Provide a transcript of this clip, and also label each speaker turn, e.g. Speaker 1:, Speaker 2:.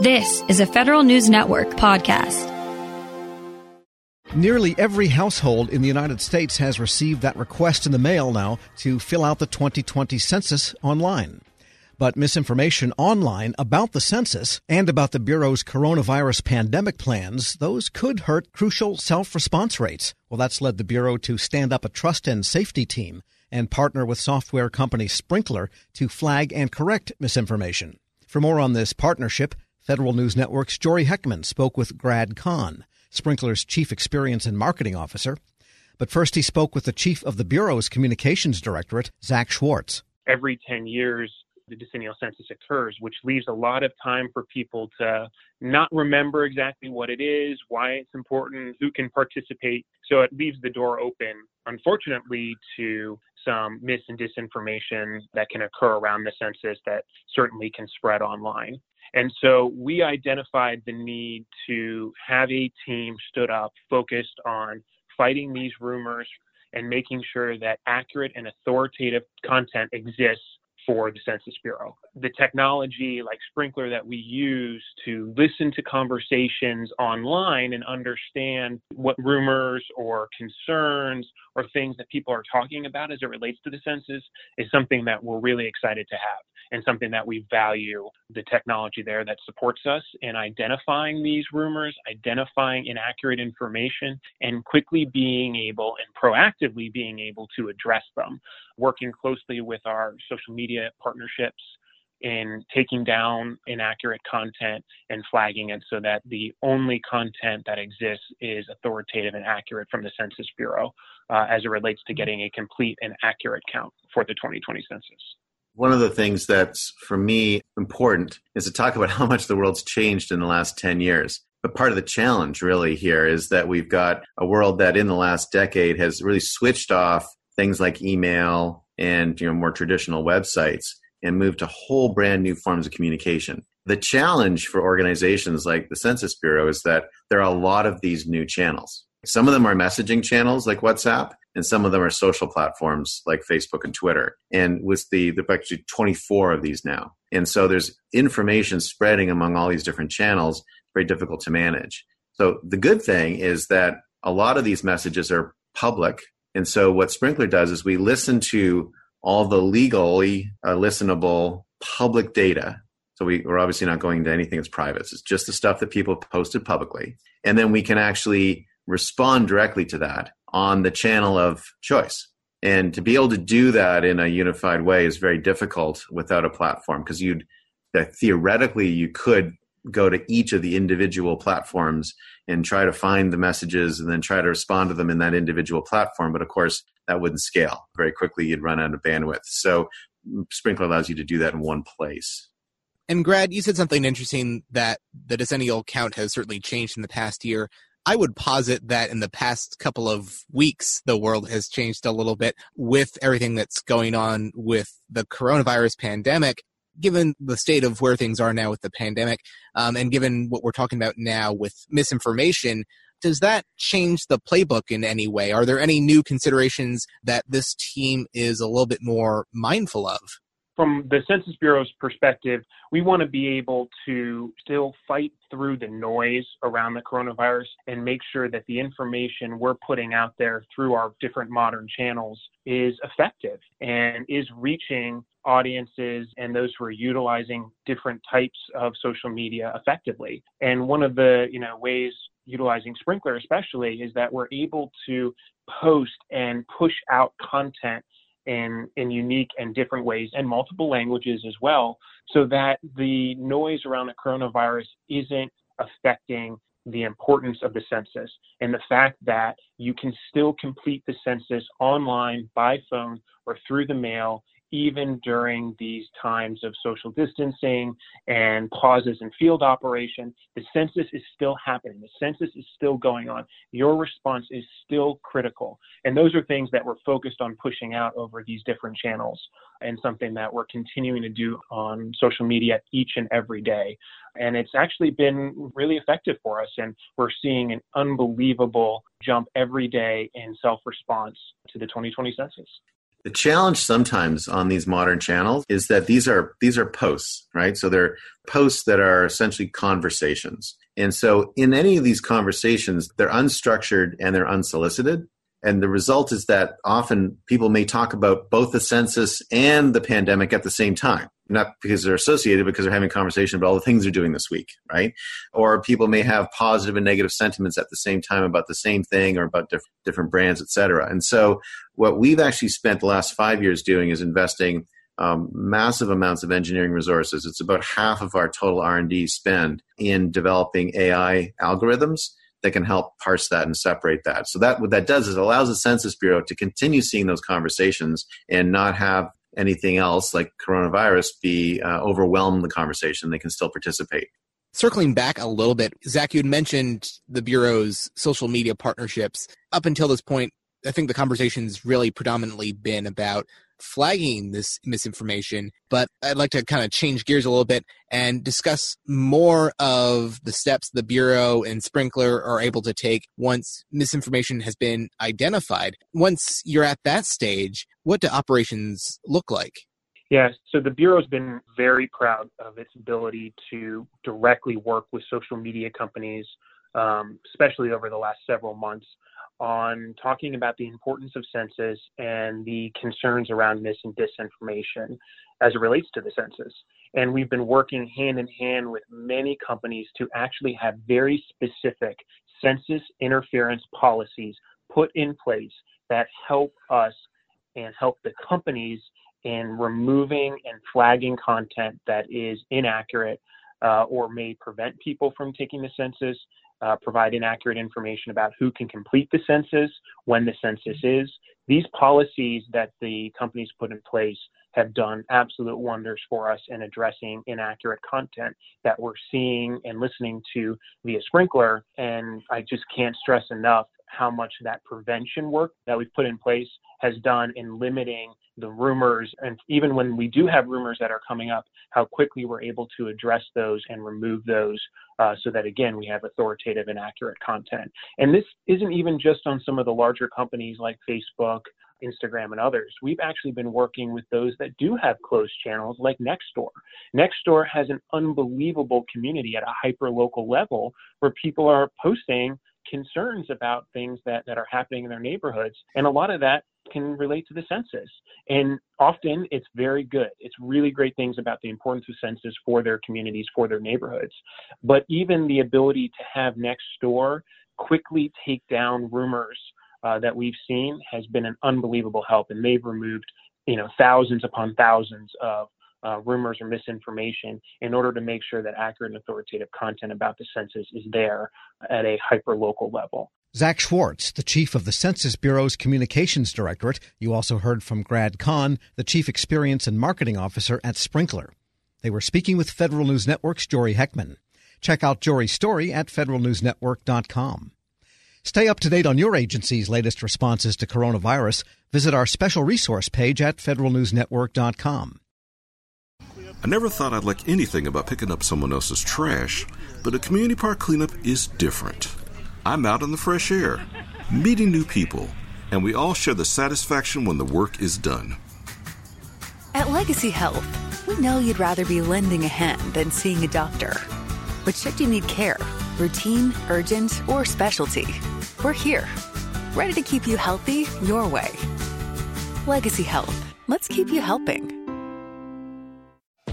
Speaker 1: This is a Federal News Network podcast.
Speaker 2: Nearly every household in the United States has received that request in the mail now to fill out the 2020 census online. But misinformation online about the census and about the Bureau's coronavirus pandemic plans, those could hurt crucial self response rates. Well, that's led the Bureau to stand up a trust and safety team and partner with software company Sprinklr to flag and correct misinformation. For more on this partnership, Federal News Network's Jory Heckman spoke with Grad Conn, Sprinklr's Chief Experience and Marketing Officer. But first, he spoke with the Chief of the Bureau's Communications Directorate, Zach Schwartz.
Speaker 3: Every 10 years, the decennial census occurs, which leaves a lot of time for people to not remember exactly what it is, why it's important, who can participate. So it leaves the door open, unfortunately, to some mis and disinformation that can occur around the census that certainly can spread online. And so we identified the need to have a team stood up focused on fighting these rumors and making sure that accurate and authoritative content exists for the Census Bureau. The technology like Sprinklr that we use to listen to conversations online and understand what rumors or concerns or things that people are talking about as it relates to the census is something that we're really excited to have and something that we value the technology there that supports us in identifying these rumors, identifying inaccurate information, and quickly being able and proactively being able to address them, working closely with our social media partnerships in taking down inaccurate content and flagging it so that the only content that exists is authoritative and accurate from the Census Bureau uh, as it relates to getting a complete and accurate count for the 2020 census.
Speaker 4: One of the things that's for me important is to talk about how much the world's changed in the last 10 years. But part of the challenge really here is that we've got a world that in the last decade has really switched off things like email and you know more traditional websites and moved to whole brand new forms of communication. The challenge for organizations like the Census Bureau is that there are a lot of these new channels. Some of them are messaging channels like WhatsApp, and some of them are social platforms like Facebook and Twitter. And with the there are actually 24 of these now, and so there's information spreading among all these different channels, very difficult to manage. So the good thing is that a lot of these messages are public, and so what Sprinklr does is we listen to all the legally uh, listenable public data. So we, we're obviously not going to anything that's private. It's just the stuff that people posted publicly, and then we can actually respond directly to that on the channel of choice. And to be able to do that in a unified way is very difficult without a platform because you'd theoretically you could go to each of the individual platforms and try to find the messages and then try to respond to them in that individual platform. But of course, that wouldn't scale very quickly. You'd run out of bandwidth. So mm, Sprinklr allows you to do that in one place.
Speaker 5: And Grad, you said something interesting that the decennial count has certainly changed in the past year. I would posit that in the past couple of weeks, the world has changed a little bit with everything that's going on with the coronavirus pandemic. Given the state of where things are now with the pandemic, um, and given what we're talking about now with misinformation, does that change the playbook in any way? Are there any new considerations that this team is a little bit more mindful of?
Speaker 3: From the Census Bureau's perspective, we want to be able to still fight through the noise around the coronavirus and make sure that the information we're putting out there through our different modern channels is effective and is reaching audiences and those who are utilizing different types of social media effectively. And one of the, you know, ways utilizing Sprinklr especially is that we're able to post and push out content in, in unique and different ways and multiple languages as well, so that the noise around the coronavirus isn't affecting the importance of the census and the fact that you can still complete the census online by phone or through the mail even during these times of social distancing and pauses in field operation, the census is still happening. The census is still going on. Your response is still critical. And those are things that we're focused on pushing out over these different channels and something that we're continuing to do on social media each and every day. And it's actually been really effective for us. And we're seeing an unbelievable jump every day in self response to the 2020 census
Speaker 4: The challenge sometimes on these modern channels is that these are these are posts, right? So they're posts that are essentially conversations. And so in any of these conversations, they're unstructured and they're unsolicited. And the result is that often people may talk about both the census and the pandemic at the same time. Not because they're associated, because they're having conversation about all the things they're doing this week, right? Or people may have positive and negative sentiments at the same time about the same thing or about diff- different brands, et cetera. And so, what we've actually spent the last five years doing is investing um, massive amounts of engineering resources. It's about half of our total R and D spend in developing AI algorithms that can help parse that and separate that. So that what that does is allows the Census Bureau to continue seeing those conversations and not have anything else like coronavirus be uh, overwhelm the conversation. They can still participate.
Speaker 5: Circling back a little bit, Zach, you had mentioned the Bureau's social media partnerships. Up until this point, I think the conversation's really predominantly been about flagging this misinformation, but I'd like to kind of change gears a little bit and discuss more of the steps the Bureau and Sprinklr are able to take once misinformation has been identified. Once you're at that stage, what do operations look like?
Speaker 3: Yeah, so the Bureau's been very proud of its ability to directly work with social media companies, um, especially over the last several months on talking about the importance of census and the concerns around mis and disinformation as it relates to the census. And we've been working hand in hand with many companies to actually have very specific census interference policies put in place that help us and help the companies in removing and flagging content that is inaccurate uh, or may prevent people from taking the census uh, provide inaccurate information about who can complete the census, when the census is. These policies that the companies put in place have done absolute wonders for us in addressing inaccurate content that we're seeing and listening to via Sprinklr. And I just can't stress enough how much that prevention work that we've put in place has done in limiting the rumors, and even when we do have rumors that are coming up, how quickly we're able to address those and remove those uh, so that, again, we have authoritative and accurate content. And this isn't even just on some of the larger companies like Facebook, Instagram, and others. We've actually been working with those that do have closed channels like Nextdoor. Nextdoor has an unbelievable community at a hyper local level where people are posting concerns about things that, that are happening in their neighborhoods. And a lot of that can relate to the census. And often it's very good. It's really great things about the importance of census for their communities, for their neighborhoods. But even the ability to have next door quickly take down rumors uh, that we've seen has been an unbelievable help. And they've removed, you know, thousands upon thousands of uh, rumors or misinformation in order to make sure that accurate and authoritative content about the census is there at a hyper local level.
Speaker 2: Zach Schwartz, the chief of the Census Bureau's Communications Directorate. You also heard from Grad Conn, the chief experience and marketing officer at Sprinklr. They were speaking with Federal News Network's Jory Heckman. Check out Jory's story at federalnewsnetwork.com. Stay up to date on your agency's latest responses to coronavirus. Visit our special resource page at federalnewsnetwork.com.
Speaker 6: I never thought I'd like anything about picking up someone else's trash, but a community park cleanup is different. I'm out in the fresh air, meeting new people, and we all share the satisfaction when the work is done.
Speaker 7: At Legacy Health, we know you'd rather be lending a hand than seeing a doctor. But should you need care, routine, urgent, or specialty, we're here, ready to keep you healthy your way. Legacy Health. Let's keep you helping.